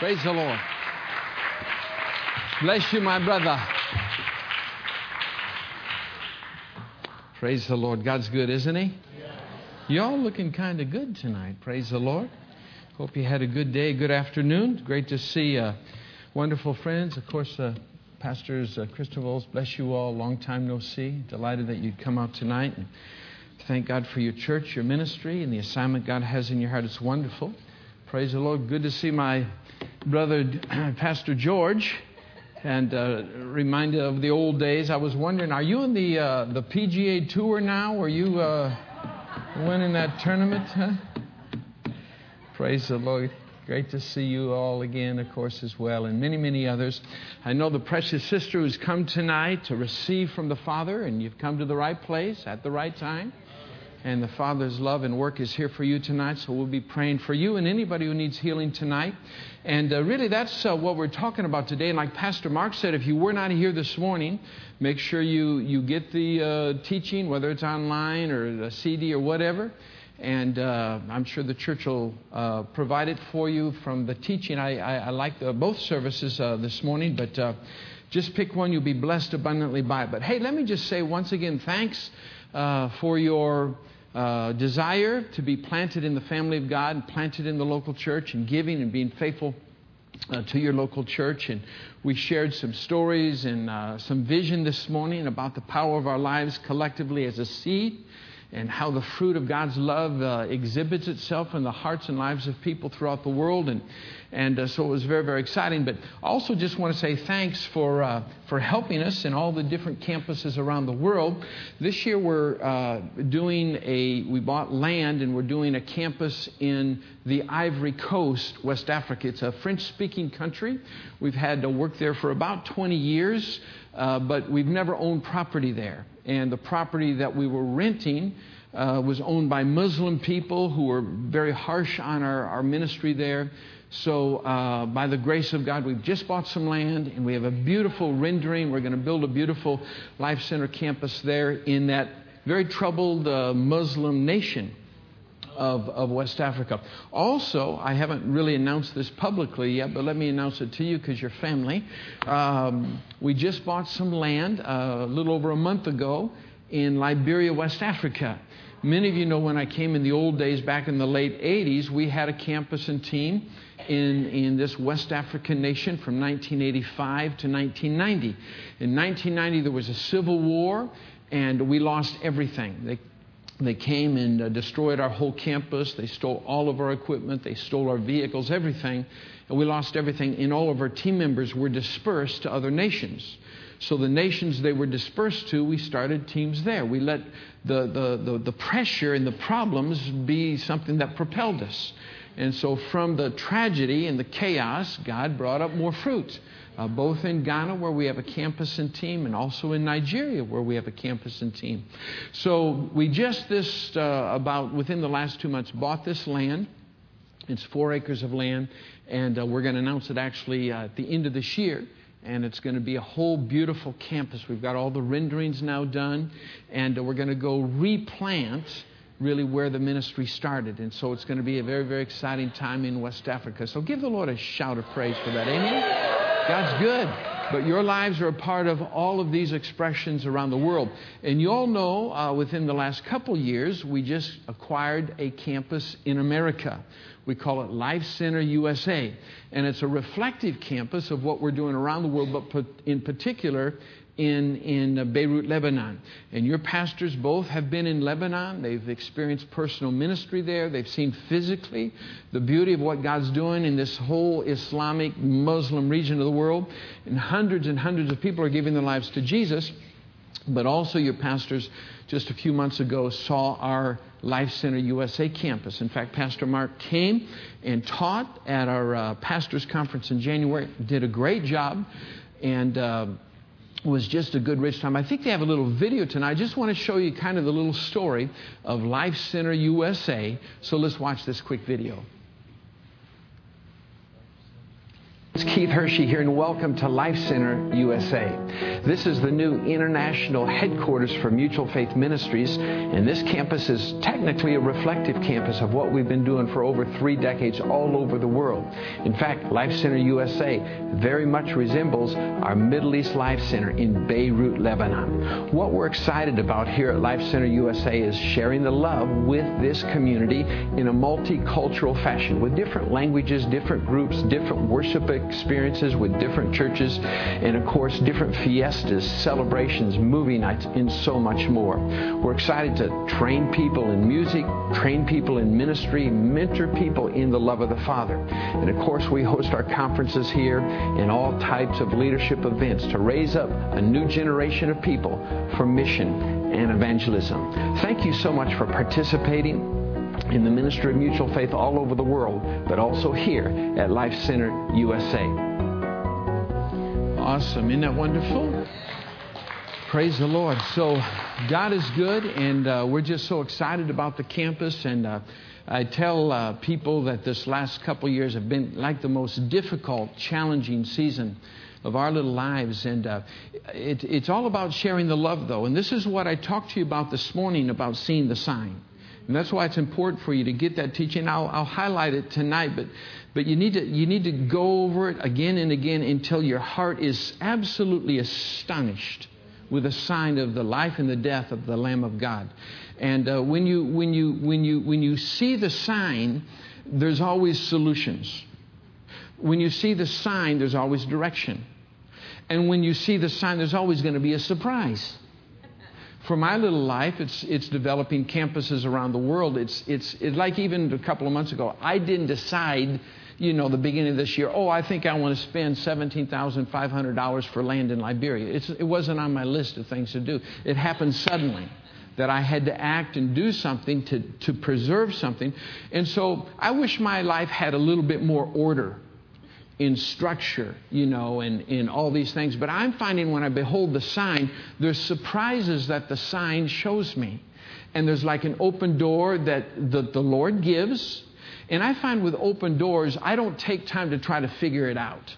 Praise the Lord. Bless you, my brother. Praise the Lord. God's good, isn't He? Y'all looking kind of good tonight. Praise the Lord. Hope you had a good day, good afternoon. Great to see uh, wonderful friends. Of course, uh, Pastors uh, Christovals, bless you all. Long time no see. Delighted that you'd come out tonight. And thank God for your church, your ministry, and the assignment God has in your heart. It's wonderful. Praise the Lord. Good to see my brother, Pastor George. And uh, reminded of the old days. I was wondering, are you in the uh, the PGA Tour now? Are you uh, winning that tournament? Huh? Praise the Lord. Great to see you all again, of course, as well, and many, many others. I know the precious sister who's come tonight to receive from the Father, and you've come to the right place at the right time. And the Father's love and work is here for you tonight, so we'll be praying for you and anybody who needs healing tonight. And uh, really, that's uh, what we're talking about today. And like Pastor Mark said, if you were not here this morning, make sure you, you get the uh, teaching, whether it's online or a CD or whatever. And uh, I'm sure the church will uh, provide it for you from the teaching. I, I, I like the, both services uh, this morning, but just pick one. You'll be blessed abundantly by it. But hey, let me just say once again, thanks for your uh, desire to be planted in the family of God and planted in the local church and giving and being faithful uh, to your local church. And we shared some stories and uh, some vision this morning about the power of our lives collectively as a seed and how the fruit of God's love uh, exhibits itself in the hearts and lives of people throughout the world. And, and uh, so it was very, very exciting. But also just want to say thanks for, uh, for helping us in all the different campuses around the world. This year we're uh, doing a, we bought land and we're doing a campus in the Ivory Coast, West Africa. It's a French speaking country. We've had to work there for about 20 years. Uh, but we've never owned property there. And the property that we were renting uh, was owned by Muslim people who were very harsh on our, our ministry there. So, uh, by the grace of God, we've just bought some land and we have a beautiful rendering. We're going to build a beautiful Life Center campus there in that very troubled uh, Muslim nation of, of West Africa. Also, I haven't really announced this publicly yet, but let me announce it to you because you're family. Um, we just bought some land uh, a little over a month ago in Liberia, West Africa. Many of you know when I came in the old days, back in the late 80s, we had a campus and team in, in this West African nation from 1985 to 1990. In 1990, there was a civil war, and we lost everything. They they came and uh, destroyed our whole campus. They stole all of our equipment. They stole our vehicles, everything. And we lost everything. And all of our team members were dispersed to other nations. So the nations they were dispersed to, we started teams there. We let the, the, the, the pressure and the problems be something that propelled us. And so from the tragedy and the chaos, God brought up more fruit uh, both in Ghana, where we have a campus and team, and also in Nigeria, where we have a campus and team. So we just this, uh, about within the last two months, bought this land. It's four acres of land, and uh, we're going to announce it actually uh, at the end of this year. And it's going to be a whole beautiful campus. We've got all the renderings now done, and we're going to go replant really where the ministry started. And so it's going to be a very, very exciting time in West Africa. So give the Lord a shout of praise for that. Amen. God's good. But your lives are a part of all of these expressions around the world. And you all know uh, within the last couple years, we just acquired a campus in America. We call it Life Center USA. And it's a reflective campus of what we're doing around the world, but in particular in, in uh, Beirut, Lebanon. And your pastors both have been in Lebanon. They've experienced personal ministry there. They've seen physically the beauty of what God's doing in this whole Islamic Muslim region of the world. And hundreds and hundreds of people are giving their lives to Jesus. But also, your pastors just a few months ago saw our Life Center USA campus. In fact, Pastor Mark came and taught at our uh, pastors' conference in January, did a great job. And uh, was just a good, rich time. I think they have a little video tonight. I just want to show you kind of the little story of Life Center USA. So let's watch this quick video. It's Keith Hershey here, and welcome to Life Center USA. This is the new international headquarters for Mutual Faith Ministries, and this campus is technically a reflective campus of what we've been doing for over three decades all over the world. In fact, Life Center USA very much resembles our Middle East Life Center in Beirut, Lebanon. What we're excited about here at Life Center USA is sharing the love with this community in a multicultural fashion with different languages, different groups, different worship experiences with different churches, and of course, different fiestas, celebrations, movie nights, and so much more. We're excited to train people in music, train people in ministry, mentor people in the love of the Father. And of course, we host our conferences here and all types of leadership events to raise up a new generation of people for mission and evangelism. Thank you so much for participating in the ministry of mutual faith all over the world, but also here at Life Center USA. Awesome. Isn't that wonderful? Praise the Lord. So, God is good, and uh, we're just so excited about the campus. And uh, I tell uh, people that this last couple years have been like the most difficult, challenging season of our little lives. And uh, it, it's all about sharing the love, though. And this is what I talked to you about this morning about seeing the sign. And that's why it's important for you to get that teaching. I'll, I'll highlight it tonight, but, but you, need to, you need to go over it again and again until your heart is absolutely astonished with the sign of the life and the death of the Lamb of God. And uh, when, you, when, you, when, you, when you see the sign, there's always solutions. When you see the sign, there's always direction. And when you see the sign, there's always going to be a surprise for my little life, it's, it's developing campuses around the world. It's, it's, it's like even a couple of months ago, I didn't decide, you know, the beginning of this year, oh, I think I want to spend $17,500 for land in Liberia. It's, it wasn't on my list of things to do. It happened suddenly that I had to act and do something to, to preserve something. And so I wish my life had a little bit more order in structure, you know, and in all these things. But I'm finding when I behold the sign, there's surprises that the sign shows me. And there's like an open door that the, the Lord gives. And I find with open doors, I don't take time to try to figure it out.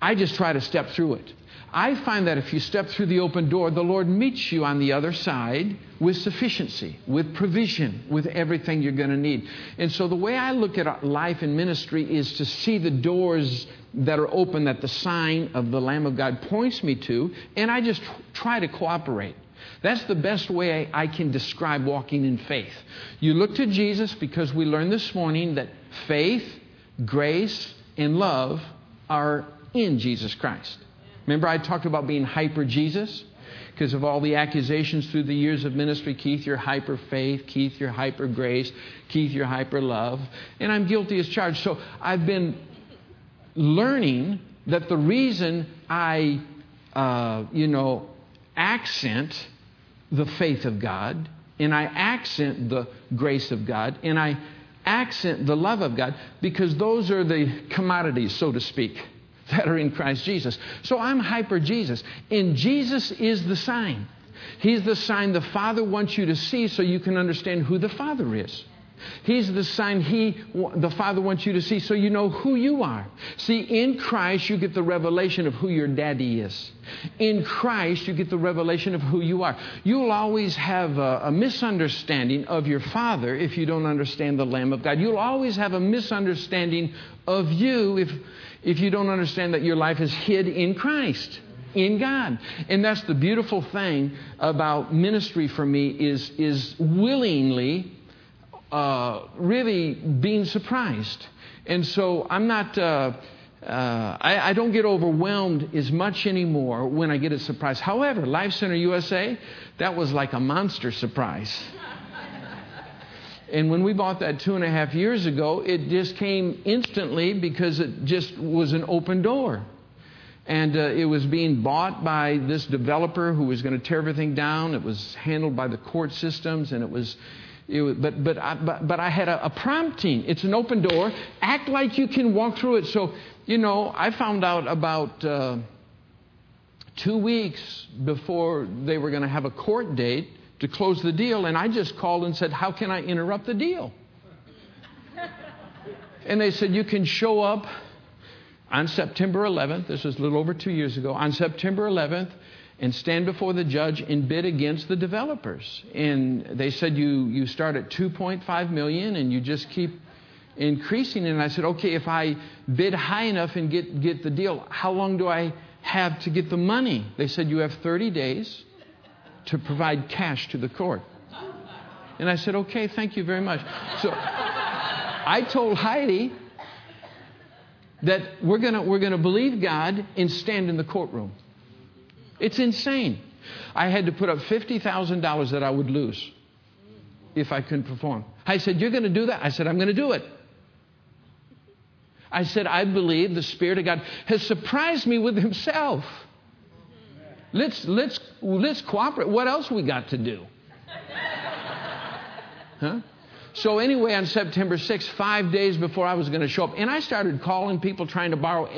I just try to step through it. I find that if you step through the open door, the Lord meets you on the other side with sufficiency, with provision, with everything you're going to need. And so the way I look at life and ministry is to see the doors that are open that the sign of the Lamb of God points me to, and I just try to cooperate. That's the best way I can describe walking in faith. You look to Jesus because we learned this morning that faith, grace, and love are in Jesus Christ. Remember, I talked about being hyper Jesus? Because of all the accusations through the years of ministry Keith, you're hyper faith. Keith, you're hyper grace. Keith, you're hyper love. And I'm guilty as charged. So I've been learning that the reason I, uh, you know, accent the faith of God, and I accent the grace of God, and I accent the love of God, because those are the commodities, so to speak that are in Christ Jesus. So I'm hyper Jesus. And Jesus is the sign. He's the sign the Father wants you to see so you can understand who the Father is. He's the sign he, the Father wants you to see so you know who you are. See, in Christ, you get the revelation of who your daddy is. In Christ, you get the revelation of who you are. You'll always have a, a misunderstanding of your Father if you don't understand the Lamb of God. You'll always have a misunderstanding of you if, if you don't understand that your life is hid in Christ in God. And that's the beautiful thing about ministry for me is, is willingly uh, really being surprised. And so I'm not, uh, uh, I, I, don't get overwhelmed as much anymore when I get a surprise. However, Life Center USA, that was like a monster surprise. And when we bought that two and a half years ago, it just came instantly because it just was an open door. And uh, it was being bought by this developer who was going to tear everything down. It was handled by the court systems, and it was it, but, but, I, but, but I had a, a prompting. It's an open door. Act like you can walk through it. So, you know, I found out about uh, two weeks before they were going to have a court date to close the deal, and I just called and said, How can I interrupt the deal? and they said, You can show up on September 11th, this was a little over two years ago, on September 11th, and stand before the judge and bid against the developers. And they said you, you start at 2.5 million and you just keep increasing. And I said, okay, if I bid high enough and get, get the deal, how long do I have to get the money? They said you have 30 days to provide cash to the court. And I said, okay, thank you very much. So I told Heidi that we're going we're to believe God and stand in the courtroom. It's insane. I had to put up $50,000 that I would lose if I couldn't perform. I said, You're going to do that? I said, I'm going to do it. I said, I believe the Spirit of God has surprised me with Himself. Let's, let's, let's cooperate. What else we got to do? Huh? So, anyway, on September 6th, five days before I was going to show up, and I started calling people trying to borrow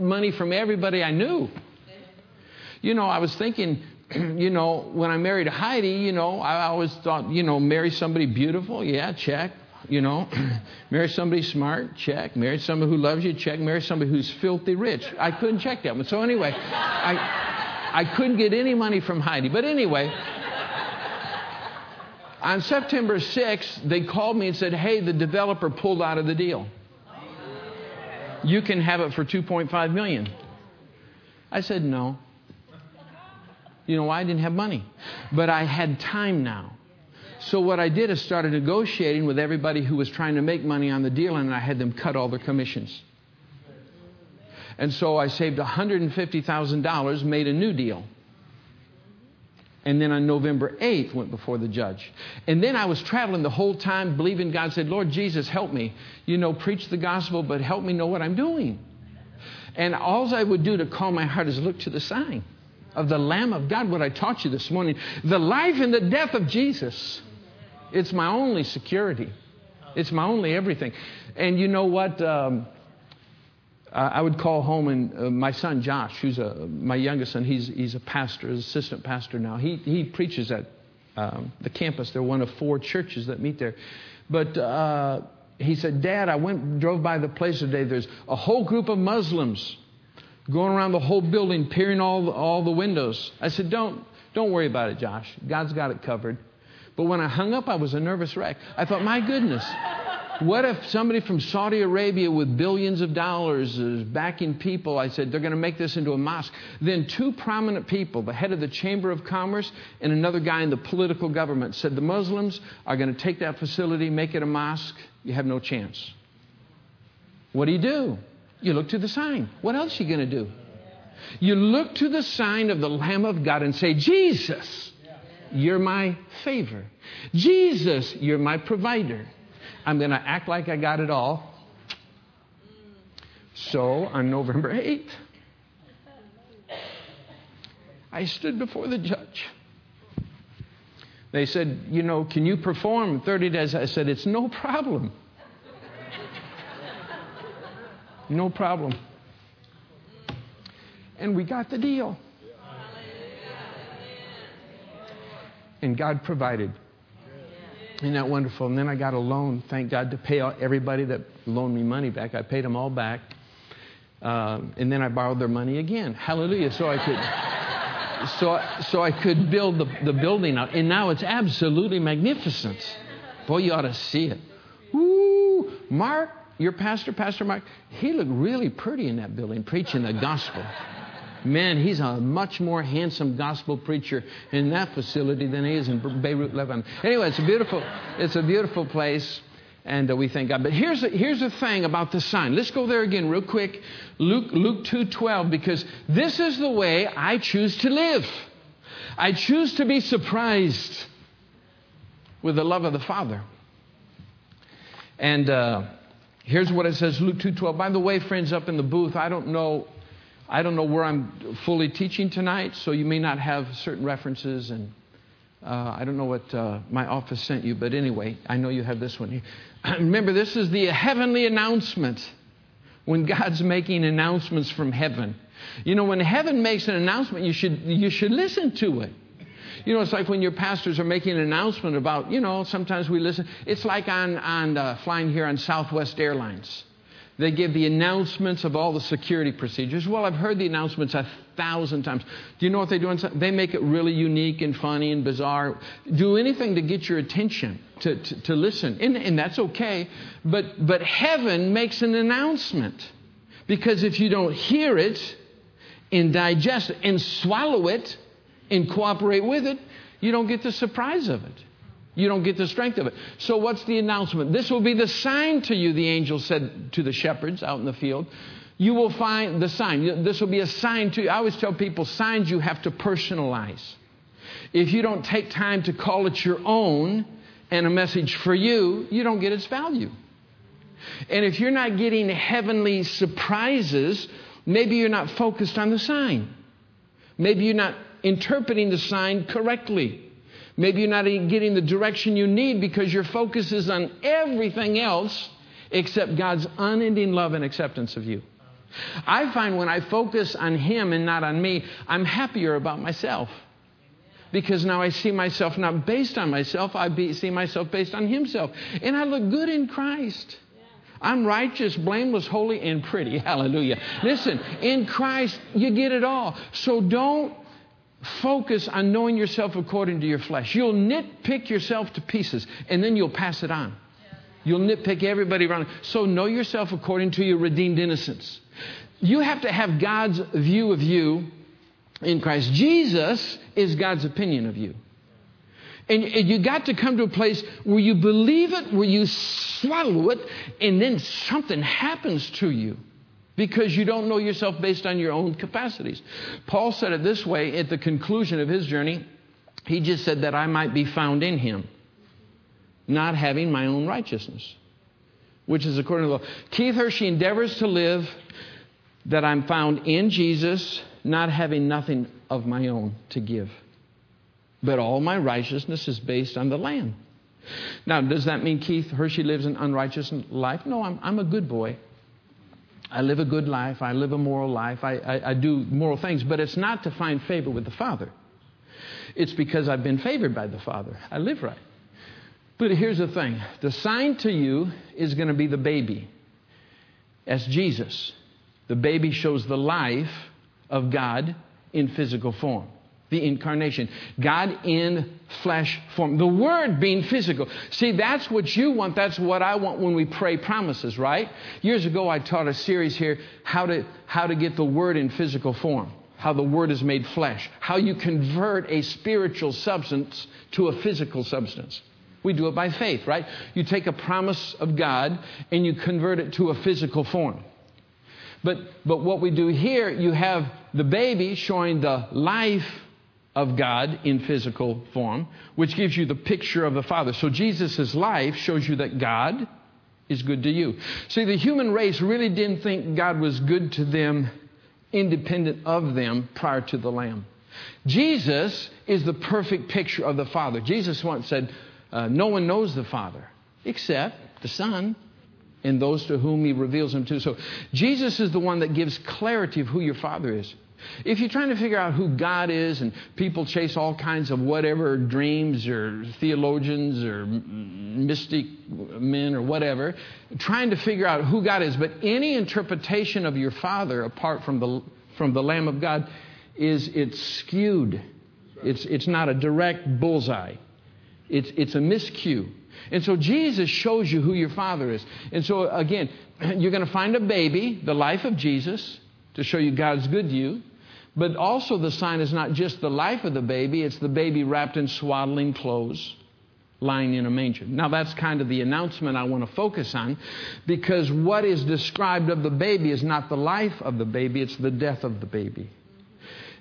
money from everybody I knew. You know, I was thinking, you know, when I married Heidi, you know, I always thought, you know, marry somebody beautiful, yeah, check. You know, marry somebody smart, check. Marry somebody who loves you, check. Marry somebody who's filthy rich. I couldn't check that one. So anyway, I, I couldn't get any money from Heidi. But anyway, on September 6th, they called me and said, hey, the developer pulled out of the deal. You can have it for 2.5 million. I said, no. You know why? I didn't have money. But I had time now. So what I did is started negotiating with everybody who was trying to make money on the deal, and I had them cut all their commissions. And so I saved $150,000, made a new deal. And then on November 8th, went before the judge. And then I was traveling the whole time, believing God said, Lord Jesus, help me. You know, preach the gospel, but help me know what I'm doing. And all I would do to calm my heart is look to the sign of the Lamb of God, what I taught you this morning. The life and the death of Jesus. It's my only security. It's my only everything. And you know what? Um, I would call home, and uh, my son Josh, who's a, my youngest son, he's, he's a pastor, assistant pastor now. He, he preaches at um, the campus. They're one of four churches that meet there. But uh, he said, Dad, I went drove by the place today. There's a whole group of Muslims going around the whole building, peering all all the windows. I said, Don't don't worry about it, Josh. God's got it covered. But when I hung up, I was a nervous wreck. I thought, my goodness, what if somebody from Saudi Arabia with billions of dollars is backing people? I said, they're going to make this into a mosque. Then two prominent people, the head of the Chamber of Commerce and another guy in the political government, said the Muslims are going to take that facility, make it a mosque. You have no chance. What do you do? You look to the sign. What else are you going to do? You look to the sign of the Lamb of God and say, Jesus, you're my favor. Jesus, you're my provider. I'm going to act like I got it all. So on November 8th, I stood before the judge. They said, You know, can you perform 30 days? I said, It's no problem. no problem. And we got the deal. and God provided. Isn't that wonderful? And then I got a loan, thank God, to pay everybody that loaned me money back. I paid them all back. Um, and then I borrowed their money again. Hallelujah. So I could, so, so I could build the, the building out. And now it's absolutely magnificent. Boy, you ought to see it. Woo! Mark, your pastor, Pastor Mark, he looked really pretty in that building preaching the gospel. Man, he's a much more handsome gospel preacher in that facility than he is in Beirut, Lebanon. Anyway, it's a beautiful, it's a beautiful place, and uh, we thank God. But here's the, here's the thing about the sign. Let's go there again real quick. Luke, Luke 2.12, because this is the way I choose to live. I choose to be surprised with the love of the Father. And uh, here's what it says, Luke 2.12. By the way, friends up in the booth, I don't know I don't know where I'm fully teaching tonight, so you may not have certain references, and uh, I don't know what uh, my office sent you, but anyway, I know you have this one here. Remember, this is the heavenly announcement when God's making announcements from heaven. You know, when heaven makes an announcement, you should, you should listen to it. You know, it's like when your pastors are making an announcement about, you know, sometimes we listen. It's like on, on uh, flying here on Southwest Airlines They give the announcements of all the security procedures. Well, I've heard the announcements a thousand times. Do you know what they do? They make it really unique and funny and bizarre. Do anything to get your attention, to, to, to listen. And, and that's okay. But, but heaven makes an announcement. Because if you don't hear it and digest it and swallow it and cooperate with it, you don't get the surprise of it. You don't get the strength of it. So, what's the announcement? This will be the sign to you, the angel said to the shepherds out in the field. You will find the sign. This will be a sign to you. I always tell people signs you have to personalize. If you don't take time to call it your own and a message for you, you don't get its value. And if you're not getting heavenly surprises, maybe you're not focused on the sign. Maybe you're not interpreting the sign correctly. Maybe you're not getting the direction you need because your focus is on everything else except God's unending love and acceptance of you. I find when I focus on Him and not on me, I'm happier about myself. Because now I see myself not based on myself, I be, see myself based on Himself. And I look good in Christ. I'm righteous, blameless, holy, and pretty. Hallelujah. Listen, in Christ, you get it all. So don't focus on knowing yourself according to your flesh. You'll nitpick yourself to pieces and then you'll pass it on. You'll nitpick everybody around. So know yourself according to your redeemed innocence. You have to have God's view of you in Christ. Jesus is God's opinion of you. And, you got to come to a place where you believe it, where you swallow it, and then something happens to you because you don't know yourself based on your own capacities. Paul said it this way at the conclusion of his journey. He just said that I might be found in him, not having my own righteousness, which is according to the law. Keith Hershey endeavors to live that I'm found in Jesus, not having nothing of my own to give. But all my righteousness is based on the Lamb. Now, does that mean Keith Hershey lives an unrighteous life? No, I'm, I'm a good boy. I live a good life. I live a moral life. I, I, I do moral things, but it's not to find favor with the Father. It's because I've been favored by the Father. I live right. But here's the thing the sign to you is going to be the baby. As Jesus. The baby shows the life of God in physical form the incarnation. God in flesh form. The Word being physical. See, that's what you want. That's what I want when we pray promises, right? Years ago, I taught a series here how to, how to get the Word in physical form. How the Word is made flesh. How you convert a spiritual substance to a physical substance. We do it by faith, right? You take a promise of God and you convert it to a physical form. But, but what we do here, you have the baby showing the life of God in physical form, which gives you the picture of the Father. So Jesus' life shows you that God is good to you. See, the human race really didn't think God was good to them independent of them prior to the Lamb. Jesus is the perfect picture of the Father. Jesus once said, uh, No one knows the Father except the Son and those to whom he reveals him to. So Jesus is the one that gives clarity of who your Father is. If you're trying to figure out who God is and people chase all kinds of whatever dreams or theologians or mystic men or whatever, trying to figure out who God is, but any interpretation of your Father apart from the, from the Lamb of God is it's skewed. It's, it's not a direct bullseye. It's, it's a miscue. And so Jesus shows you who your Father is. And so again, you're going to find a baby, the life of Jesus, to show you God's good to you. But also, the sign is not just the life of the baby, it's the baby wrapped in swaddling clothes, lying in a manger. Now, that's kind of the announcement I want to focus on because what is described of the baby is not the life of the baby, it's the death of the baby.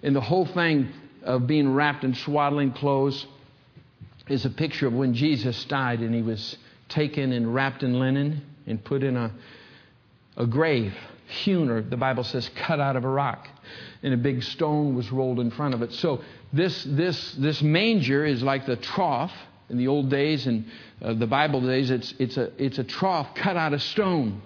And the whole thing of being wrapped in swaddling clothes is a picture of when Jesus died and he was taken and wrapped in linen and put in a, a grave, hewn, or the Bible says cut out of a rock and a big stone was rolled in front of it. So this, this, this manger is like the trough. In the old days and uh, the Bible days, it's, it's, a, it's a trough cut out of stone.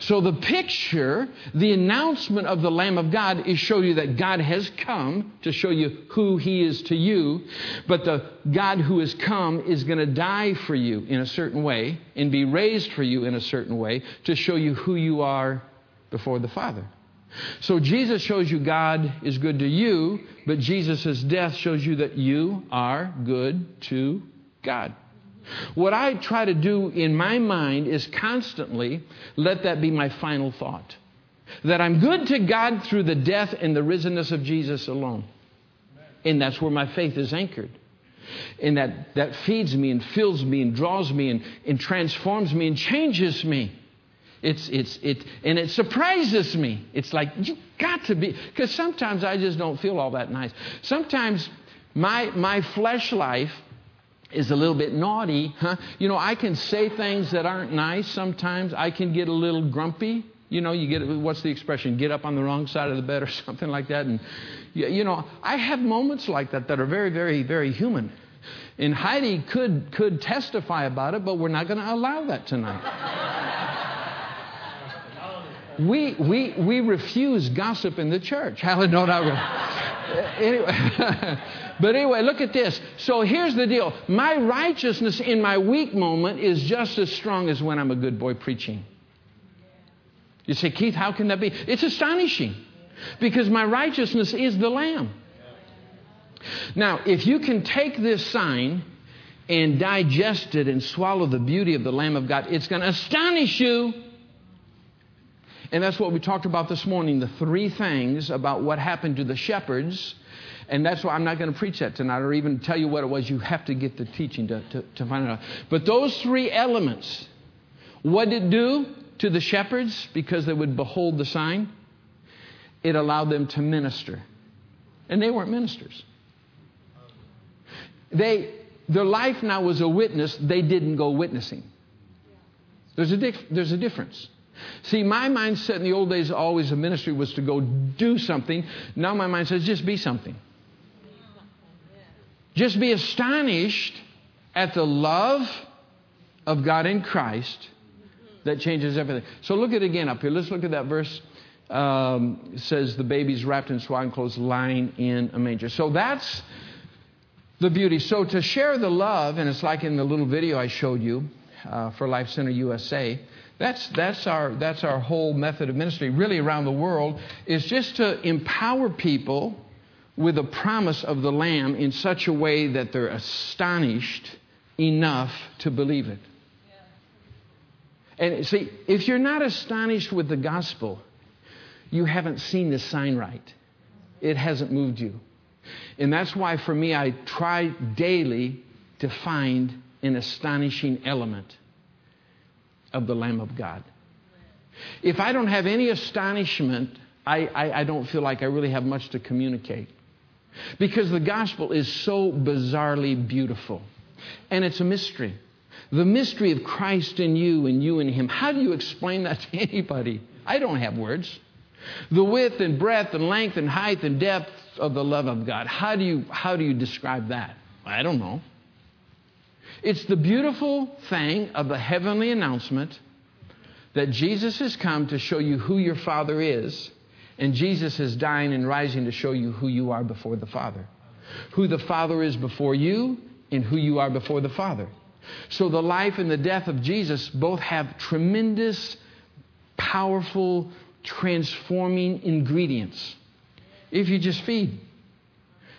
So the picture, the announcement of the Lamb of God is show you that God has come to show you who he is to you, but the God who has come is going to die for you in a certain way and be raised for you in a certain way to show you who you are before the Father. So Jesus shows you God is good to you, but Jesus' death shows you that you are good to God. What I try to do in my mind is constantly let that be my final thought. That I'm good to God through the death and the risenness of Jesus alone. And that's where my faith is anchored. And that, that feeds me and fills me and draws me and, and transforms me and changes me. It's, it's, it, and it surprises me. It's like, you got to be, because sometimes I just don't feel all that nice. Sometimes my, my flesh life is a little bit naughty, huh? You know, I can say things that aren't nice sometimes. I can get a little grumpy. You know, you get what's the expression? Get up on the wrong side of the bed or something like that. And you know, I have moments like that that are very, very, very human. And Heidi could could testify about it, but we're not going to allow that tonight. We, we, we refuse gossip in the church. Hallelujah. anyway, but anyway, look at this. So here's the deal my righteousness in my weak moment is just as strong as when I'm a good boy preaching. You say, Keith, how can that be? It's astonishing because my righteousness is the Lamb. Now, if you can take this sign and digest it and swallow the beauty of the Lamb of God, it's going to astonish you. And that's what we talked about this morning the three things about what happened to the shepherds. And that's why I'm not going to preach that tonight or even tell you what it was. You have to get the teaching to, to, to find out. But those three elements, what did it do to the shepherds because they would behold the sign? It allowed them to minister. And they weren't ministers. They, their life now was a witness. They didn't go witnessing. There's a, dif- there's a difference. See, my mindset in the old days, always a ministry was to go do something. Now my mind says, just be something. Just be astonished at the love of God in Christ that changes everything. So look at it again up here. Let's look at that verse. Um, says the baby's wrapped in swaddling clothes, lying in a manger. So that's the beauty. So to share the love, and it's like in the little video I showed you uh, for Life Center USA. That's, that's, our, that's our whole method of ministry, really around the world, is just to empower people with a promise of the Lamb in such a way that they're astonished enough to believe it. And see, if you're not astonished with the gospel, you haven't seen the sign right. It hasn't moved you. And that's why, for me, I try daily to find an astonishing element of the Lamb of God. If I don't have any astonishment, I, I, I, don't feel like I really have much to communicate. Because the gospel is so bizarrely beautiful. And it's a mystery. The mystery of Christ in you and you in Him. How do you explain that to anybody? I don't have words. The width and breadth and length and height and depth of the love of God. How do you, how do you describe that? I don't know. It's the beautiful thing of the heavenly announcement that Jesus has come to show you who your Father is, and Jesus is dying and rising to show you who you are before the Father. Who the Father is before you, and who you are before the Father. So the life and the death of Jesus both have tremendous, powerful, transforming ingredients if you just feed.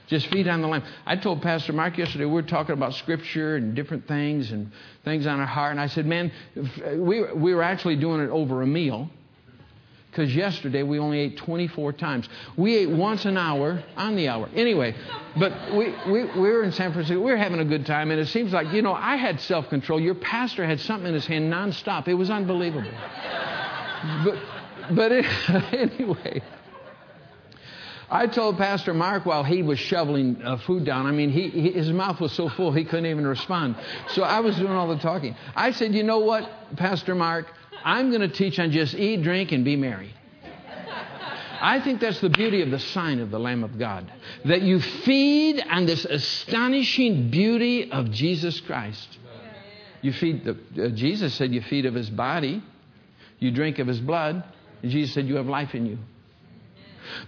Just feed on the lamb. I told Pastor Mark yesterday, we were talking about scripture and different things and things on our heart. And I said, man, we, we were actually doing it over a meal because yesterday we only ate 24 times. We ate once an hour on the hour. Anyway, but we, we, we were in San Francisco. We were having a good time. And it seems like, you know, I had self control. Your pastor had something in his hand nonstop. It was unbelievable. But, but it, anyway. I told Pastor Mark while he was shoveling uh, food down, I mean, he, he, his mouth was so full he couldn't even respond. So I was doing all the talking. I said, You know what, Pastor Mark? I'm going to teach on just eat, drink, and be merry. I think that's the beauty of the sign of the Lamb of God. That you feed on this astonishing beauty of Jesus Christ. You feed the, uh, Jesus said you feed of his body, You drink of his blood, and Jesus said, You have life in you.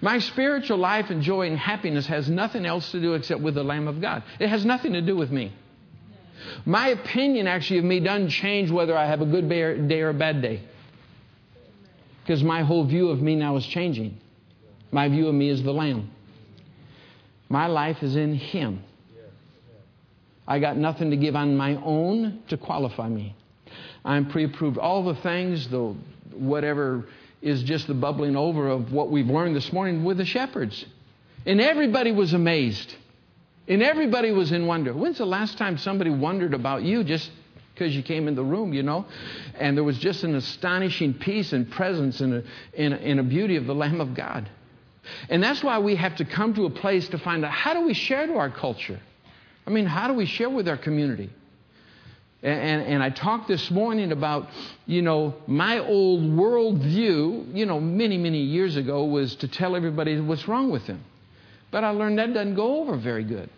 My spiritual life and joy and happiness has nothing else to do except with the Lamb of God. It has nothing to do with me. My opinion actually of me doesn't change whether I have a good day or a bad day. Because my whole view of me now is changing. My view of me is the Lamb. My life is in Him. I got nothing to give on my own to qualify me. I'm pre approved. All the things, the whatever is just the bubbling over of what we've learned this morning with the shepherds. And everybody was amazed. And everybody was in wonder. When's the last time somebody wondered about you just because you came in the room, you know? And there was just an astonishing peace and presence and a, and, a, and a beauty of the Lamb of God. And that's why we have to come to a place to find out how do we share to our culture? I mean, how do we share with our community? And, and, I talked this morning about, you know, my old worldview, you know, many, many years ago was to tell everybody what's wrong with them. But I learned that doesn't go over very good.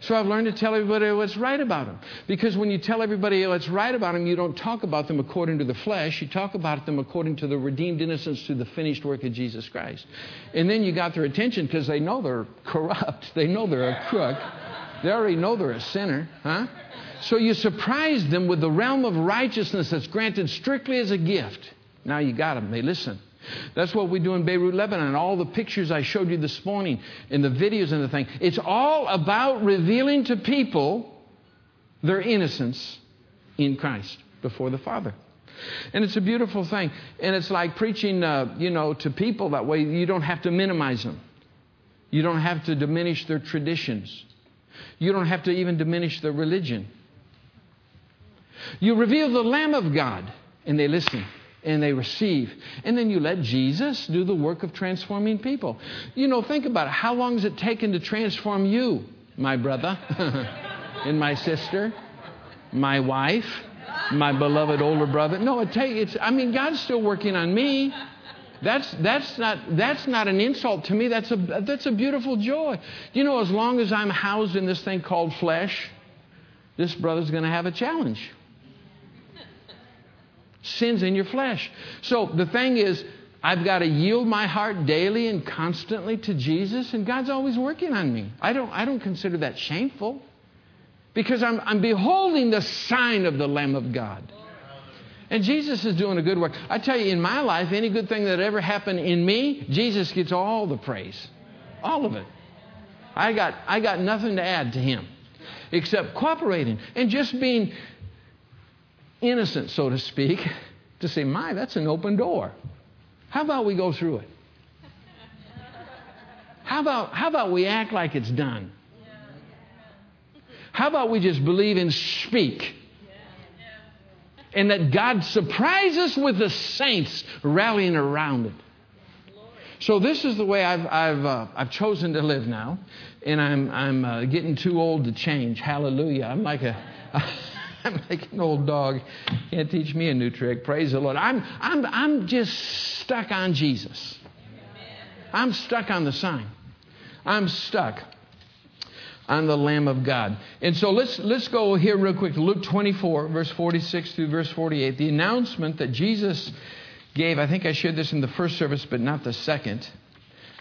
So I've learned to tell everybody what's right about them. Because when you tell everybody what's right about them, you don't talk about them according to the flesh. You talk about them according to the redeemed innocence through the finished work of Jesus Christ. And then you got their attention because they know they're corrupt. They know they're a crook. They already know they're a sinner, huh? So you surprise them with the realm of righteousness that's granted strictly as a gift. Now you got them. They listen. That's what we do in Beirut, Lebanon. All the pictures I showed you this morning and the videos and the thing. It's all about revealing to people their innocence in Christ before the Father. And it's a beautiful thing. And it's like preaching, uh, you know, to people that way. You don't have to minimize them. You don't have to diminish their traditions. You don't have to even diminish their religion. You reveal the Lamb of God, and they listen and they receive. And then you let Jesus do the work of transforming people. You know, think about it. How long has it taken to transform you, my brother and my sister, my wife, my beloved older brother? No, it takes, I mean, God's still working on me. That's, that's, not, that's not an insult to me. That's a, that's a beautiful joy. You know, as long as I'm housed in this thing called flesh, this brother's going to have a challenge. Sin's in your flesh. So the thing is, I've got to yield my heart daily and constantly to Jesus, and God's always working on me. I don't, I don't consider that shameful because I'm, I'm beholding the sign of the Lamb of God. And Jesus is doing a good work. I tell you, in my life, any good thing that ever happened in me, Jesus gets all the praise. All of it. I got, I got nothing to add to him except cooperating and just being innocent, so to speak, to say, My, that's an open door. How about we go through it? How about, how about we act like it's done? How about we just believe and speak? And that God surprise us with the saints rallying around it. So this is the way I've, I've, uh, I've chosen to live now. And I'm, I'm uh, getting too old to change. Hallelujah. I'm like a. I'm like an old dog. Can't teach me a new trick. Praise the Lord. I'm, I'm, I'm just stuck on Jesus. I'm stuck on the sign. I'm stuck on the Lamb of God. And so let's, let's go here real quick to Luke 24, verse 46 through verse 48. The announcement that Jesus gave, I think I shared this in the first service, but not the second,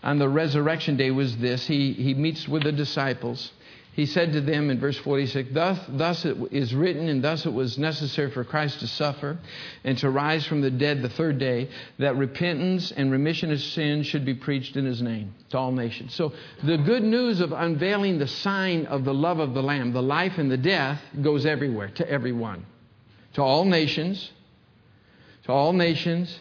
on the resurrection day was this. He, he meets with the disciples he said to them in verse 46 thus, thus it is written, and thus it was necessary for Christ to suffer and to rise from the dead the third day, that repentance and remission of sins should be preached in his name to all nations. So the good news of unveiling the sign of the love of the Lamb, the life and the death, goes everywhere, to everyone, to all nations, to all nations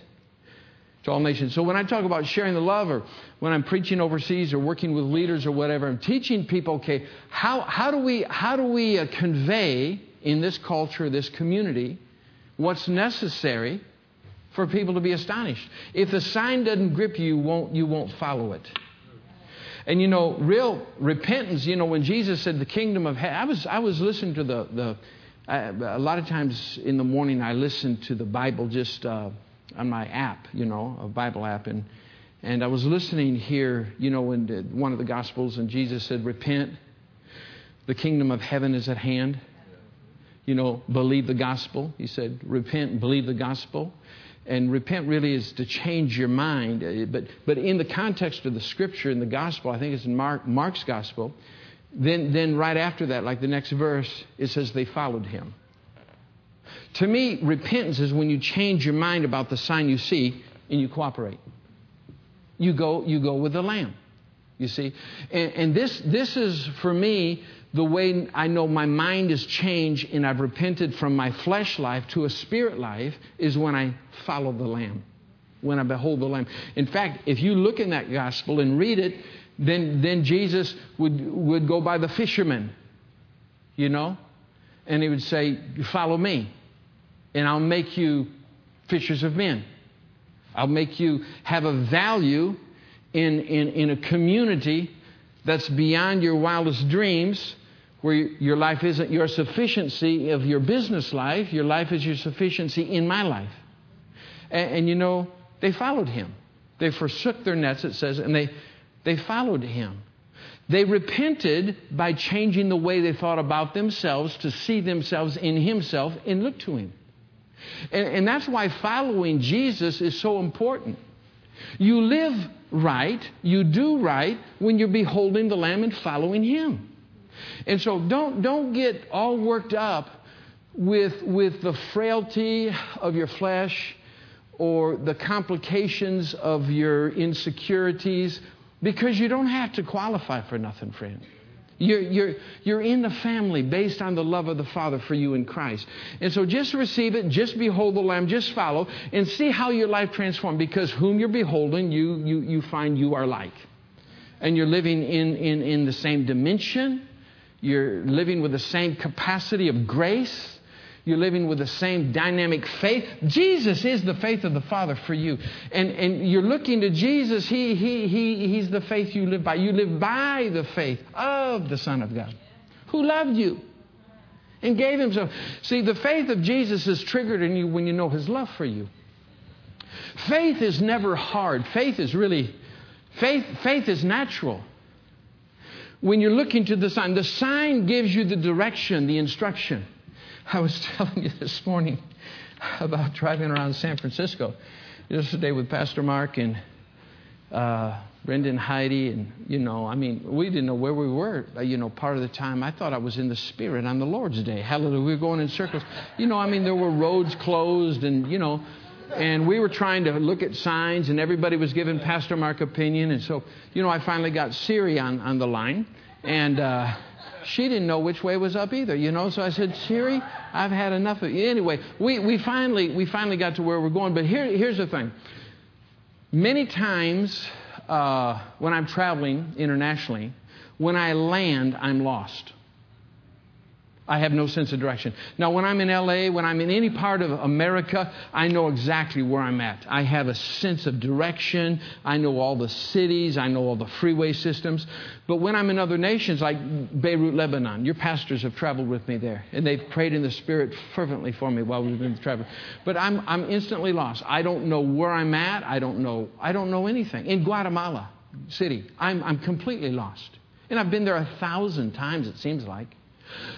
to all nations. So when I talk about sharing the love or when I'm preaching overseas or working with leaders or whatever, I'm teaching people, okay, how, how do we, how do we uh, convey in this culture, this community, what's necessary for people to be astonished? If the sign doesn't grip you, you won't, you won't follow it. And you know, real repentance, you know, when Jesus said the kingdom of heaven, I was, I was listening to the, the I, a lot of times in the morning I listen to the Bible just uh, on my app, you know, a Bible app, and and I was listening here, you know, in one of the Gospels, and Jesus said, "Repent, the kingdom of heaven is at hand." you know, believe the gospel. He said, repent believe the gospel. And repent really is to change your mind. Uh, but, but in the context of the scripture in the gospel, I think it's in Mark, Mark's gospel, then, then right after that, like the next verse, it says they followed him. To me, repentance is when you change your mind about the sign you see and you cooperate. You go, you go with the Lamb. You see? And, and this, this is, for me, the way I know my mind is changed and I've repented from my flesh life to a spirit life is when I follow the Lamb, when I behold the Lamb. In fact, if you look in that gospel and read it, then, then Jesus would, would go by the fishermen, you know? And he would say, Follow me, and I'll make you fishers of men. I'll make you have a value in, in, in a community that's beyond your wildest dreams, where your life isn't your sufficiency of your business life, your life is your sufficiency in my life. And, and you know, they followed him. They forsook their nets, it says, and they, they followed him. They repented by changing the way they thought about themselves to see themselves in himself and look to him. And, and that's why following Jesus is so important. You live right, you do right when you're beholding the Lamb and following Him. And so don't, don't get all worked up with, with the frailty of your flesh or the complications of your insecurities because you don't have to qualify for nothing, friend. You're, you're, you're in the family based on the love of the Father for you in Christ. And so just receive it, just behold the Lamb, just follow, and see how your life transforms because whom you're beholding, you, you, you find you are like. And you're living in, in, in the same dimension, you're living with the same capacity of grace you're living with the same dynamic faith. Jesus is the faith of the Father for you. And, and you're looking to Jesus. He, he, he, he's the faith you live by. You live by the faith of the Son of God who loved you and gave himself. See, the faith of Jesus is triggered in you when you know his love for you. Faith is never hard. Faith is really, faith, faith is natural. When you're looking to the sign, the sign gives you the direction, the instruction. I was telling you this morning about driving around San Francisco yesterday with Pastor Mark and uh, Brendan Heidi, and you know, I mean, we didn't know where we were. Uh, you know, part of the time I thought I was in the Spirit on the Lord's Day. Hallelujah! We were going in circles. You know, I mean, there were roads closed, and you know, and we were trying to look at signs, and everybody was giving Pastor Mark opinion, and so you know, I finally got Siri on on the line, and. Uh, she didn't know which way was up either, you know. So I said, Siri, I've had enough of you. Anyway, we, we, finally, we finally got to where we're going. But here, here's the thing. Many times uh, when I'm traveling internationally, when I land, I'm lost. I have no sense of direction. Now, when I'm in LA, when I'm in any part of America, I know exactly where I'm at. I have a sense of direction. I know all the cities. I know all the freeway systems. But when I'm in other nations, like Beirut, Lebanon, your pastors have traveled with me there, and they've prayed in the Spirit fervently for me while we've been traveling. But I'm, I'm instantly lost. I don't know where I'm at. I don't know. I don't know anything. In Guatemala City, I'm, I'm completely lost. And I've been there a thousand times, it seems like.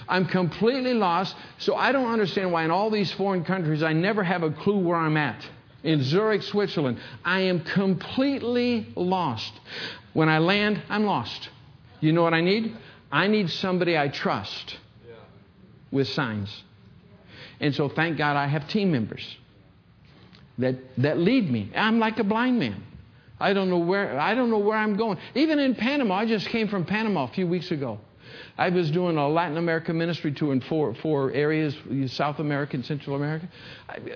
I'm completely lost, so I don't understand why in all these foreign countries I never have a clue where I'm at. In Zurich, Switzerland, I am completely lost. When I land, I'm lost. You know what I need? I need somebody I trust with signs. And so thank God I have team members that, that lead me. I'm like a blind man. I don't know where I don't know where I'm going. Even in Panama, I just came from Panama a few weeks ago. I was doing a Latin American ministry tour in four, four areas, South America and Central America.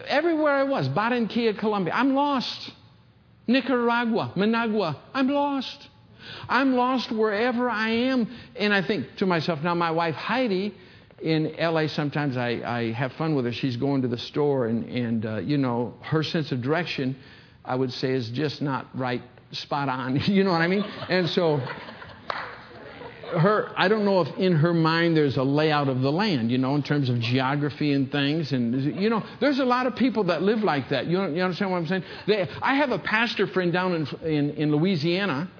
Everywhere I was, Barranquilla, Colombia, I'm lost. Nicaragua, Managua, I'm lost. I'm lost wherever I am. And I think to myself, now my wife Heidi in LA, sometimes I, I have fun with her. She's going to the store, and, and uh, you know, her sense of direction, I would say, is just not right, spot on. you know what I mean? And so her, I don't know if in her mind there's a layout of the land, you know, in terms of geography and things. And, you know, there's a lot of people that live like that. You, you understand what I'm saying? They, I have a pastor friend down in, in, in Louisiana,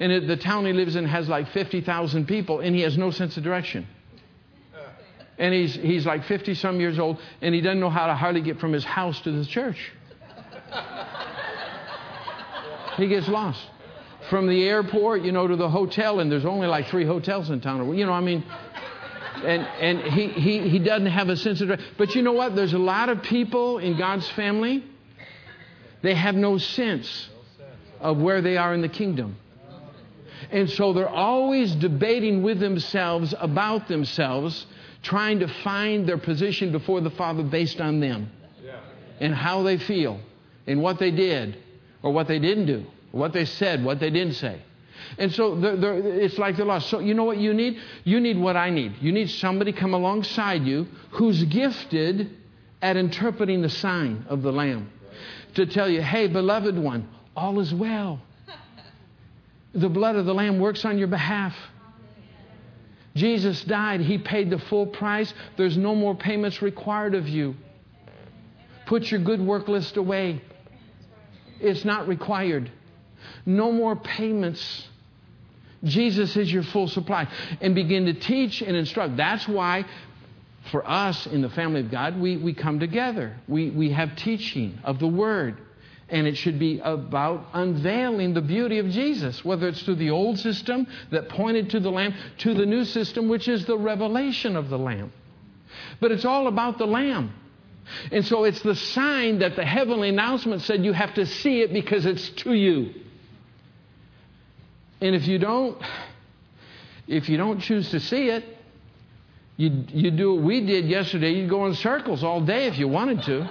and it, the town he lives in has like 50,000 people, and he has no sense of direction. And he's, he's like 50 some years old, and he doesn't know how to hardly get from his house to the church. he gets lost. From the airport, you know, to the hotel, and there's only like three hotels in town. You know, I mean, and, and he, he, he doesn't have a sense of direction. But you know what? There's a lot of people in God's family, they have no sense of where they are in the kingdom. And so they're always debating with themselves about themselves, trying to find their position before the Father based on them and how they feel and what they did or what they didn't do, what they said, what they didn't say. And so they're, they're, it's like they're lost. So you know what you need? You need what I need. You need somebody come alongside you who's gifted at interpreting the sign of the Lamb to tell you, hey, beloved one, all is well. The blood of the Lamb works on your behalf. Jesus died. He paid the full price. There's no more payments required of you. Put your good work list away. It's not required. No more payments. Jesus is your full supply. And begin to teach and instruct. That's why, for us in the family of God, we, we come together. We, we have teaching of the Word. And it should be about unveiling the beauty of Jesus, whether it's through the old system that pointed to the Lamb, to the new system, which is the revelation of the Lamb. But it's all about the Lamb. And so it's the sign that the heavenly announcement said you have to see it because it's to you. And if you don't, if you don't choose to see it, you, you do what we did yesterday. You'd go in circles all day if you wanted to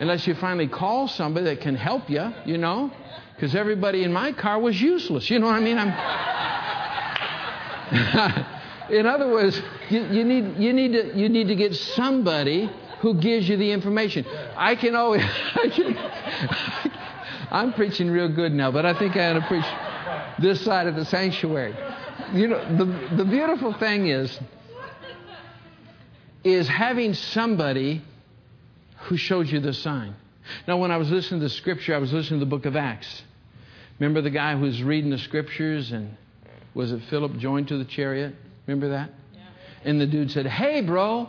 unless you finally call somebody that can help you, you know, because everybody in my car was useless. You know what I mean? I'm. in other words, you, you, need, you, need to, you need to get somebody who gives you the information. I can always. I can, I'm preaching real good now, but I think I ought to preach this side of the sanctuary. You know, the, the beautiful thing is, is having somebody who showed you the sign? Now, when I was listening to the scripture, I was listening to the book of Acts. Remember the guy who was reading the scriptures and was it Philip joined to the chariot? Remember that? Yeah. And the dude said, Hey, bro,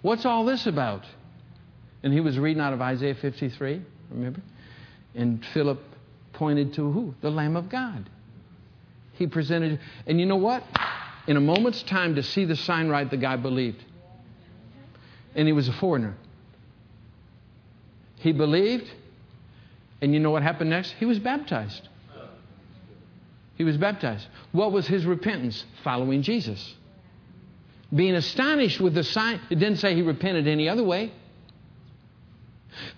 what's all this about? And he was reading out of Isaiah 53, remember? And Philip pointed to who? The Lamb of God. He presented, and you know what? In a moment's time to see the sign right, the guy believed. And he was a foreigner. He believed, and you know what happened next? He was baptized. He was baptized. What was his repentance? Following Jesus. Being astonished with the sign. It didn't say he repented any other way.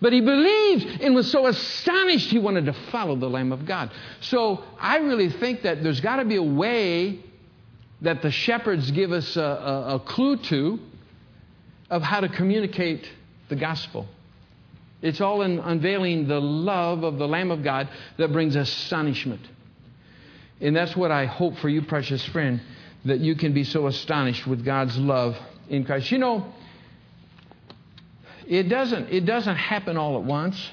But he believed and was so astonished he wanted to follow the Lamb of God. So I really think that there's got to be a way that the shepherds give us a, a, a clue to of how to communicate the gospel. It's all in unveiling the love of the Lamb of God that brings astonishment. And that's what I hope for you, precious friend, that you can be so astonished with God's love in Christ. You know, it doesn't, it doesn't happen all at once.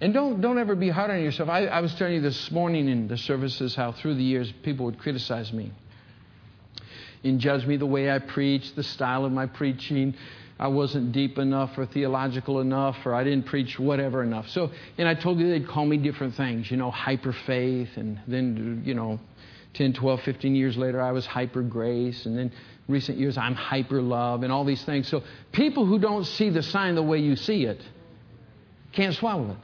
And don't, don't ever be hard on yourself. I, I was telling you this morning in the services how through the years people would criticize me and judge me the way I preach, the style of my preaching, I wasn't deep enough or theological enough or I didn't preach whatever enough. So, and I told you they'd call me different things, you know, hyper faith. And then, you know, 10, 12, 15 years later, I was hyper grace. And then recent years, I'm hyper love and all these things. So people who don't see the sign the way you see it can't swallow it.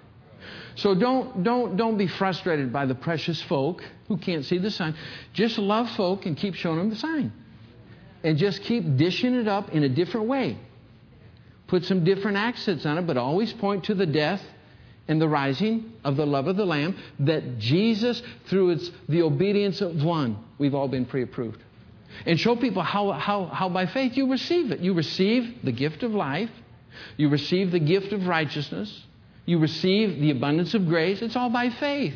So don't, don't, don't be frustrated by the precious folk who can't see the sign. Just love folk and keep showing them the sign. And just keep dishing it up in a different way put some different accents on it, but always point to the death and the rising of the love of the Lamb, that Jesus, through its, the obedience of one, we've all been pre approved. And show people how, how, how by faith you receive it. You receive the gift of life, you receive the gift of righteousness, you receive the abundance of grace. It's all by faith.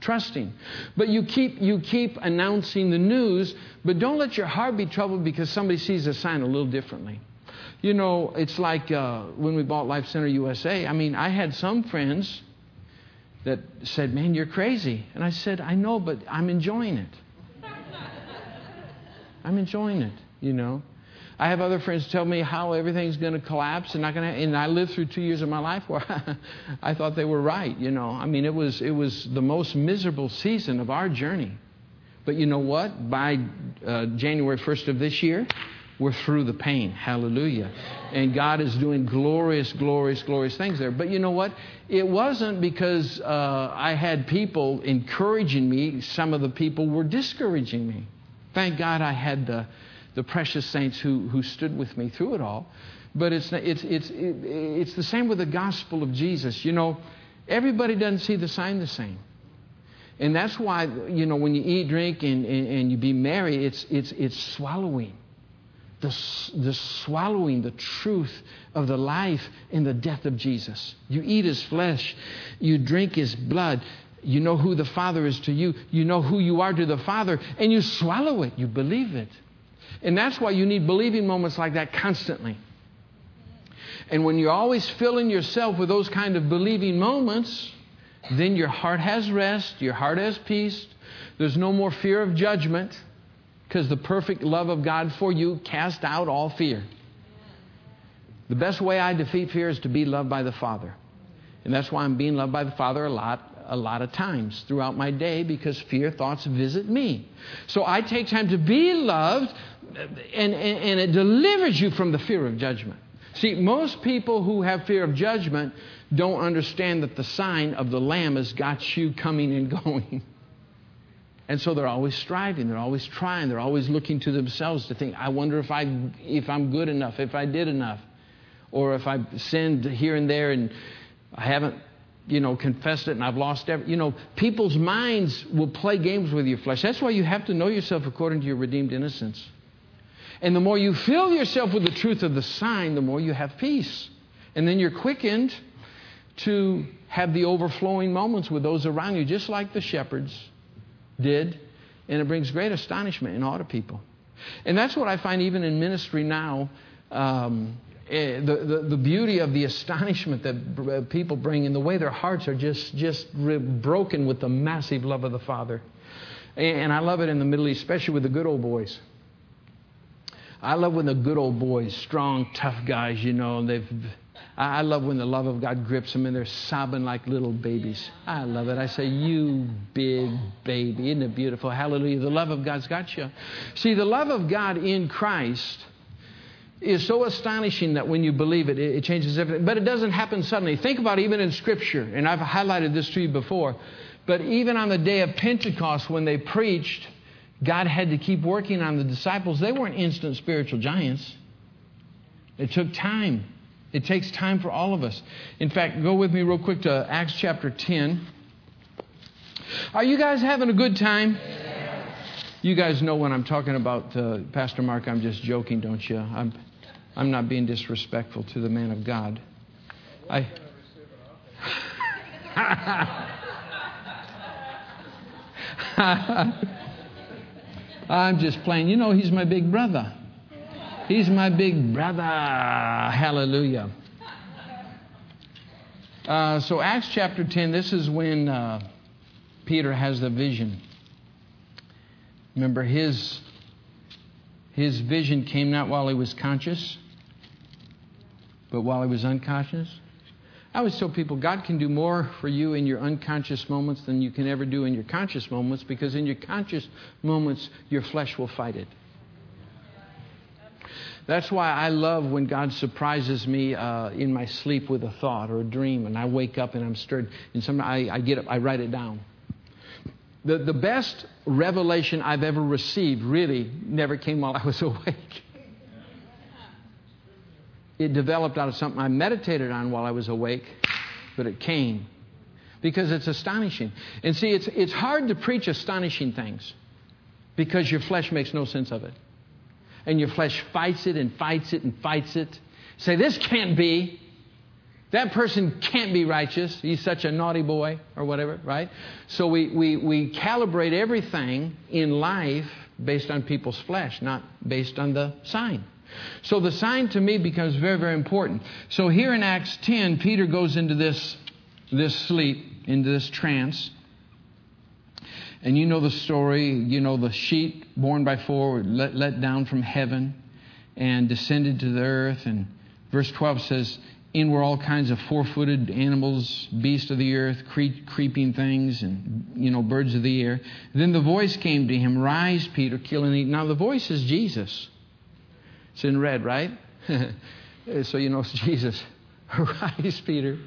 Trusting. But you keep, you keep announcing the news, but don't let your heart be troubled because somebody sees a sign a little differently. You know, it's like uh, when we bought Life Center USA. I mean, I had some friends that said, Man, you're crazy. And I said, I know, but I'm enjoying it. I'm enjoying it, you know. I have other friends tell me how everything's going to collapse and not going to. And I lived through two years of my life where I thought they were right. You know, I mean, it was it was the most miserable season of our journey. But you know what? By uh, January 1st of this year, we're through the pain. Hallelujah. And God is doing glorious, glorious, glorious things there. But you know what? It wasn't because uh, I had people encouraging me, some of the people were discouraging me. Thank God I had the, the precious saints who, who stood with me through it all. But it's, it's, it's, it's the same with the gospel of Jesus. You know, everybody doesn't see the sign the same. And that's why, you know, when you eat, drink, and, and, and you be merry, it's, it's, it's swallowing the, the swallowing the truth of the life and the death of Jesus. You eat his flesh, you drink his blood. You know who the Father is to you. You know who you are to the Father, and you swallow it. You believe it. And that's why you need believing moments like that constantly. And when you're always filling yourself with those kind of believing moments, then your heart has rest, your heart has peace. There's no more fear of judgment because the perfect love of God for you cast out all fear. The best way I defeat fear is to be loved by the Father. And that's why I'm being loved by the Father a lot a lot of times throughout my day because fear thoughts visit me. So I take time to be loved and, and, and, it delivers you from the fear of judgment. See, most people who have fear of judgment don't understand that the sign of the Lamb has got you coming and going. And so they're always striving, they're always trying, they're always looking to themselves to think, I wonder if, I, if I'm good enough, if I did enough, or if I've sinned here and there and I haven't, you know, confessed it and I've lost every. You know, people's minds will play games with your flesh. That's why you have to know yourself according to your redeemed innocence. And the more you fill yourself with the truth of the sign, the more you have peace. And then you're quickened to have the overflowing moments with those around you, just like the shepherds did, and it brings great astonishment in a lot of people. And that's what I find even in ministry now. Um, Eh, the, the, the, beauty of the astonishment that uh, people bring and the way their hearts are just, just broken with the massive love of the Father. And I love it in the Middle East, especially with the good old boys. I love when the good old boys, strong, tough guys, you know, they've I love when the love of God grips them and they're sobbing like little babies. I love it. I say, You big baby. Isn't it beautiful? Hallelujah. The love of God's got you. See, the love of God in Christ is so astonishing that when you believe it, it changes everything. But it doesn't happen suddenly. Think about it even in Scripture, and I've highlighted this to you before. But even on the day of Pentecost, when they preached, God had to keep working on the disciples. They weren't instant spiritual giants, it took time. It takes time for all of us. In fact, go with me real quick to Acts chapter 10. Are you guys having a good time? You guys know when I'm talking about uh, Pastor Mark, I'm just joking, don't you? I'm, I'm not being disrespectful to the man of God. I. I'm just playing. You know, he's my big brother. He's my big brother. Hallelujah. Uh, so, Acts chapter 10, this is when uh, Peter has the vision. Remember, his, his vision came not while he was conscious, but while he was unconscious. I always tell people God can do more for you in your unconscious moments than you can ever do in your conscious moments because in your conscious moments, your flesh will fight it. That's why I love when God surprises me uh, in my sleep with a thought or a dream, and I wake up and I'm stirred. And sometimes I, I get up, I write it down. The, the best revelation I've ever received really never came while I was awake. It developed out of something I meditated on while I was awake, but it came because it's astonishing. And see, it's, it's hard to preach astonishing things because your flesh makes no sense of it and your flesh fights it and fights it and fights it. Say, this can't be. That person can't be righteous. He's such a naughty boy or whatever, right? So we, we, we calibrate everything in life based on people's flesh, not based on the sign. So the sign to me becomes very, very important. So here in Acts 10, Peter goes into this, this sleep, into this trance. And you know the story, you know, the sheep born by four let, let down from heaven. and descended to the earth. And verse 12 says, In were all kinds of four footed animals, beasts of the earth, cre- creeping things, and, you know, birds of the air. Then the voice came to him, Rise, Peter, kill and eat. Now the voice is Jesus. It's in red, right? so you know it's Jesus. Rise, Peter,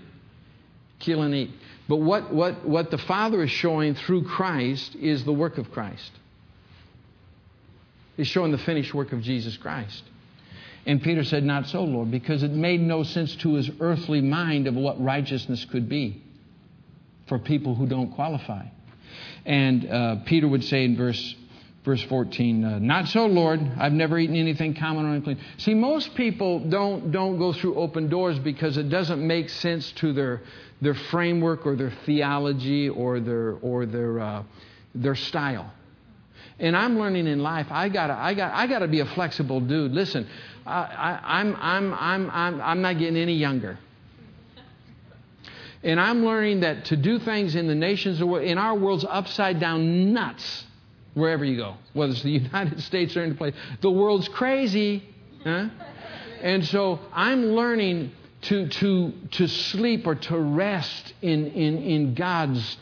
kill and eat. But what, what, what the Father is showing through Christ is the work of Christ. He's showing the finished work of Jesus Christ. And Peter said, Not so, Lord, because it made no sense to his earthly mind of what righteousness could be for people who don't qualify. And uh, Peter would say in verse verse 14 uh, not so lord i've never eaten anything common or unclean see most people don't don't go through open doors because it doesn't make sense to their their framework or their theology or their or their uh, their style and I'm learning in life, I gotta, I got, I gotta be a flexible dude. Listen, I, I, I'm, I'm, I'm, I'm, I'm not getting any younger. And I'm learning that to do things in the nations, in our world's upside down nuts, wherever you go, whether it's the United States or any place. The world's crazy. Huh? And so I'm learning to, to, to sleep or to rest in, in, in God's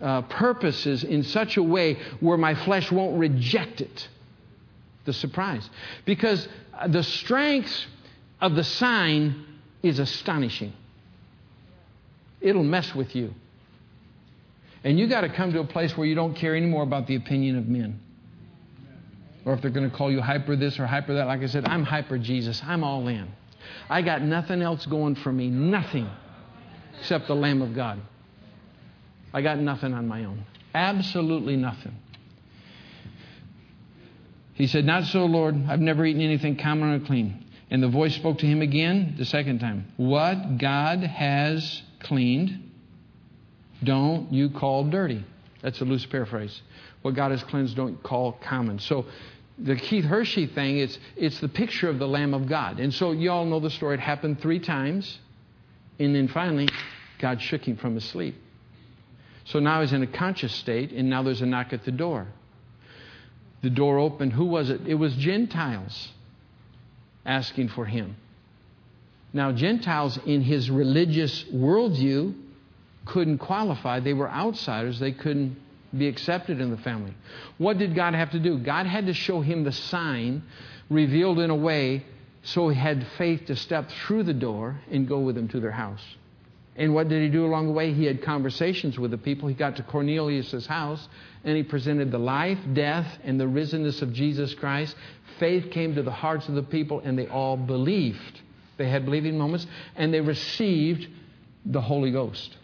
uh, purposes in such a way where my flesh won't reject it. The surprise. Because the strength of the sign is astonishing. It'll mess with you. And you got to come to a place where you don't care anymore about the opinion of men. Or if they're going to call you hyper this or hyper that. Like I said, I'm hyper Jesus. I'm all in. I got nothing else going for me. Nothing except the Lamb of God. I got nothing on my own. Absolutely nothing. He said, Not so, Lord. I've never eaten anything common or clean. And the voice spoke to him again the second time. What God has cleaned, don't you call dirty. That's a loose paraphrase. What God has cleansed, don't call common. So the Keith Hershey thing, it's, it's the picture of the Lamb of God. And so you all know the story. It happened three times. And then finally, God shook him from his sleep. So now he's in a conscious state, and now there's a knock at the door. The door opened. Who was it? It was Gentiles asking for him. Now, Gentiles, in his religious worldview, couldn't qualify. They were outsiders. They couldn't be accepted in the family. What did God have to do? God had to show him the sign revealed in a way so he had faith to step through the door and go with them to their house. And what did he do along the way? He had conversations with the people. He got to Cornelius' house and he presented the life, death, and the risenness of Jesus Christ. Faith came to the hearts of the people and they all believed. They had believing moments and they received the Holy Ghost.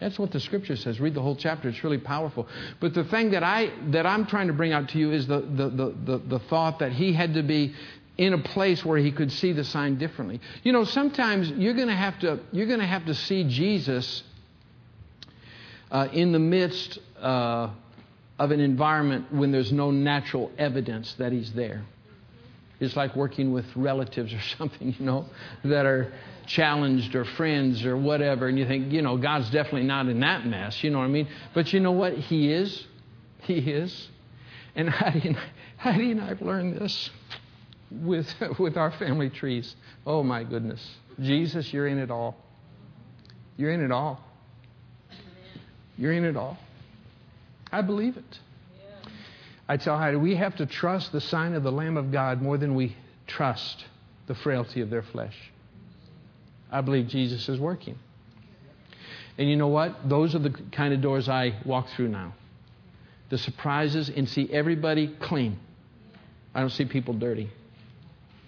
That's what the scripture says. Read the whole chapter. It's really powerful. But the thing that, I, that I'm trying to bring out to you is the, the, the, the, the thought that he had to be in a place where he could see the sign differently. You know, sometimes you're going to have to you're going to have to see Jesus uh, in the midst uh, of an environment when there's no natural evidence that he's there. It's like working with relatives or something, you know, that are challenged or friends or whatever, and you think, you know, God's definitely not in that mess, you know what I mean? But you know what? He is. He is. And Heidi and, Heidi and I've learned this with, with our family trees. Oh my goodness. Jesus, you're in it all. You're in it all. You're in it all. I believe it. I tell Heidi, we have to trust the sign of the Lamb of God more than we trust the frailty of their flesh. I believe Jesus is working. And you know what? Those are the kind of doors I walk through now. The surprises and see everybody clean. I don't see people dirty.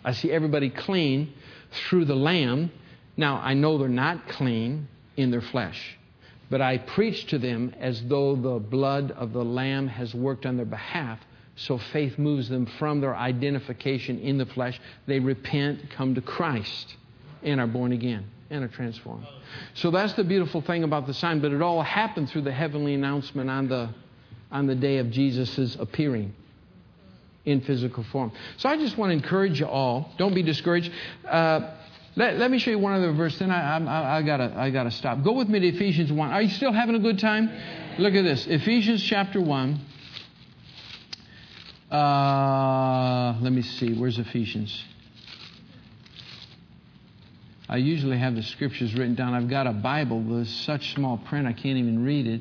I see everybody clean through the Lamb. Now, I know they're not clean in their flesh, but I preach to them as though the blood of the Lamb has worked on their behalf. So faith moves them from their identification in the flesh. They repent, come to Christ, and are born again and are transformed. So that's the beautiful thing about the sign, but it all happened through the heavenly announcement on the, on the day of Jesus' appearing in physical form. So I just want to encourage you all. Don't be discouraged. Uh, let, let, me show you one other verse. Then I, I, I, gotta I gotta stop. Go with me to Ephesians one. Are you still having a good time? Look at this. Ephesians chapter one. Uh, let me see. Where's Ephesians? I usually have the scriptures written down. I've got a Bible. with such small print I can't even read it.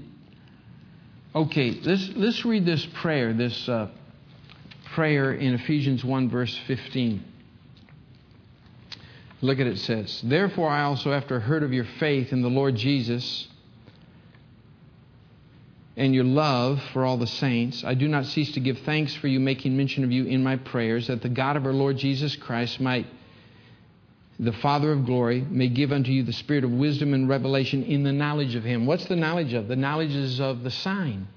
Okay, let's, let's read this prayer, this uh, prayer in Ephesians 1, verse 15. Look at it, says, Therefore I also, after heard of your faith in the Lord Jesus and your love for all the saints, I do not cease to give thanks for you, making mention of you in my prayers, that the God of our Lord Jesus Christ might, the Father of glory, may give unto you the spirit of wisdom and revelation in the knowledge of him. What's the knowledge of? The knowledge is of the sign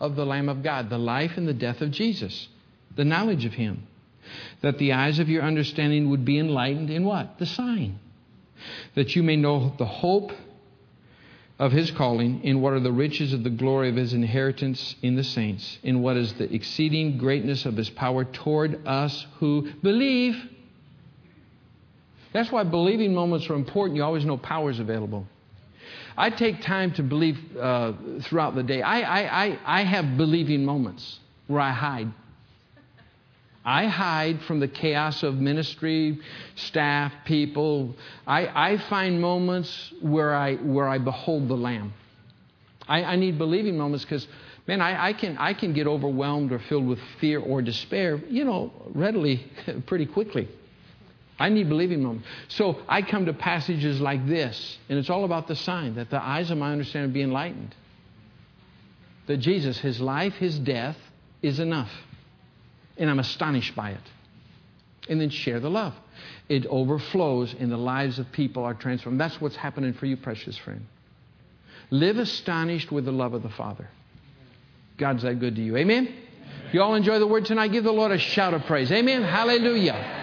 of the Lamb of God, the life and the death of Jesus, the knowledge of him that the eyes of your understanding would be enlightened in what? The sign. That you may know the hope of his calling, in what are the riches of the glory of his inheritance in the saints, in what is the exceeding greatness of his power toward us who believe. That's why believing moments are important. You always know power is available. I take time to believe uh, throughout the day. I, I, I, I have believing moments where I hide. I hide from the chaos of ministry, staff, people. I, I find moments where I, where I behold the Lamb. I, I need believing moments because, man, I, I, can, I can get overwhelmed or filled with fear or despair, you know, readily, pretty quickly. I need believing moments. So I come to passages like this, and it's all about the sign that the eyes of my understanding be enlightened. That Jesus, his life, his death, is enough and I'm astonished by it. And then share the love. It overflows, and the lives of people are transformed. That's what's happening for you, precious friend. Live astonished with the love of the Father. God's that good to you. Amen? Amen. You all enjoy the word tonight? Give the Lord a shout of praise. Amen? Hallelujah.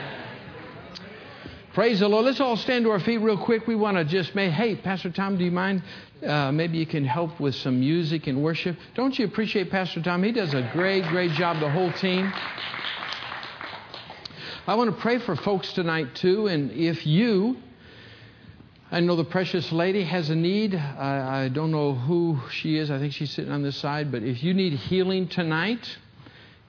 Praise the Lord. Let's all stand to our feet real quick. We want to just may, hey, Pastor Tom, do you mind? Uh, maybe you can help with some music and worship. Don't you appreciate Pastor Tom? He does a great, great job, the whole team. I want to pray for folks tonight, too. And if you, I know the precious lady has a need. I, I don't know who she is. I think she's sitting on this side. But if you need healing tonight,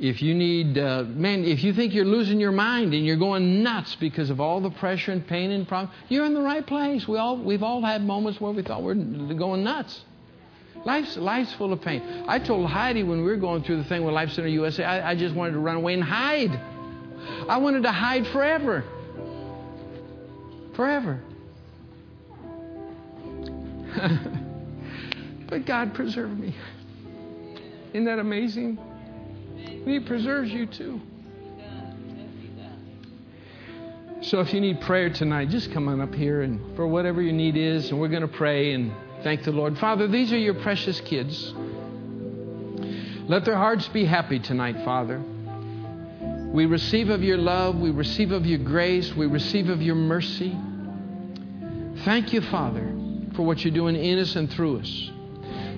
if you need, uh, man, if you think you're losing your mind and you're going nuts because of all the pressure and pain and problems, you're in the right place. We all, we've all had moments where we thought we're going nuts. Life's, life's full of pain. I told Heidi when we were going through the thing with Life Center USA, I, I just wanted to run away and hide. I wanted to hide forever. Forever. but God preserved me. Isn't that amazing? He preserves you too. So if you need prayer tonight, just come on up here and for whatever your need is, and we're going to pray and thank the Lord. Father, these are your precious kids. Let their hearts be happy tonight, Father. We receive of your love, we receive of your grace, we receive of your mercy. Thank you, Father, for what you're doing in us and through us.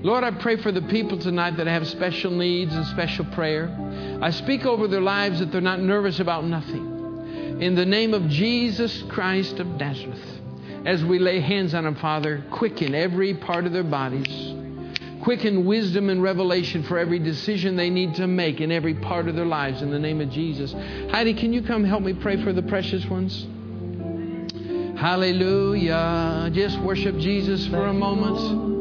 Lord, I pray for the people tonight that have special needs and special prayer. I speak over their lives that they're not nervous about nothing. In the name of Jesus Christ of Nazareth, as we lay hands on them, Father, quicken every part of their bodies. Quicken wisdom and revelation for every decision they need to make in every part of their lives in the name of Jesus. Heidi, can you come help me pray for the precious ones? Hallelujah. Just worship Jesus for a moment.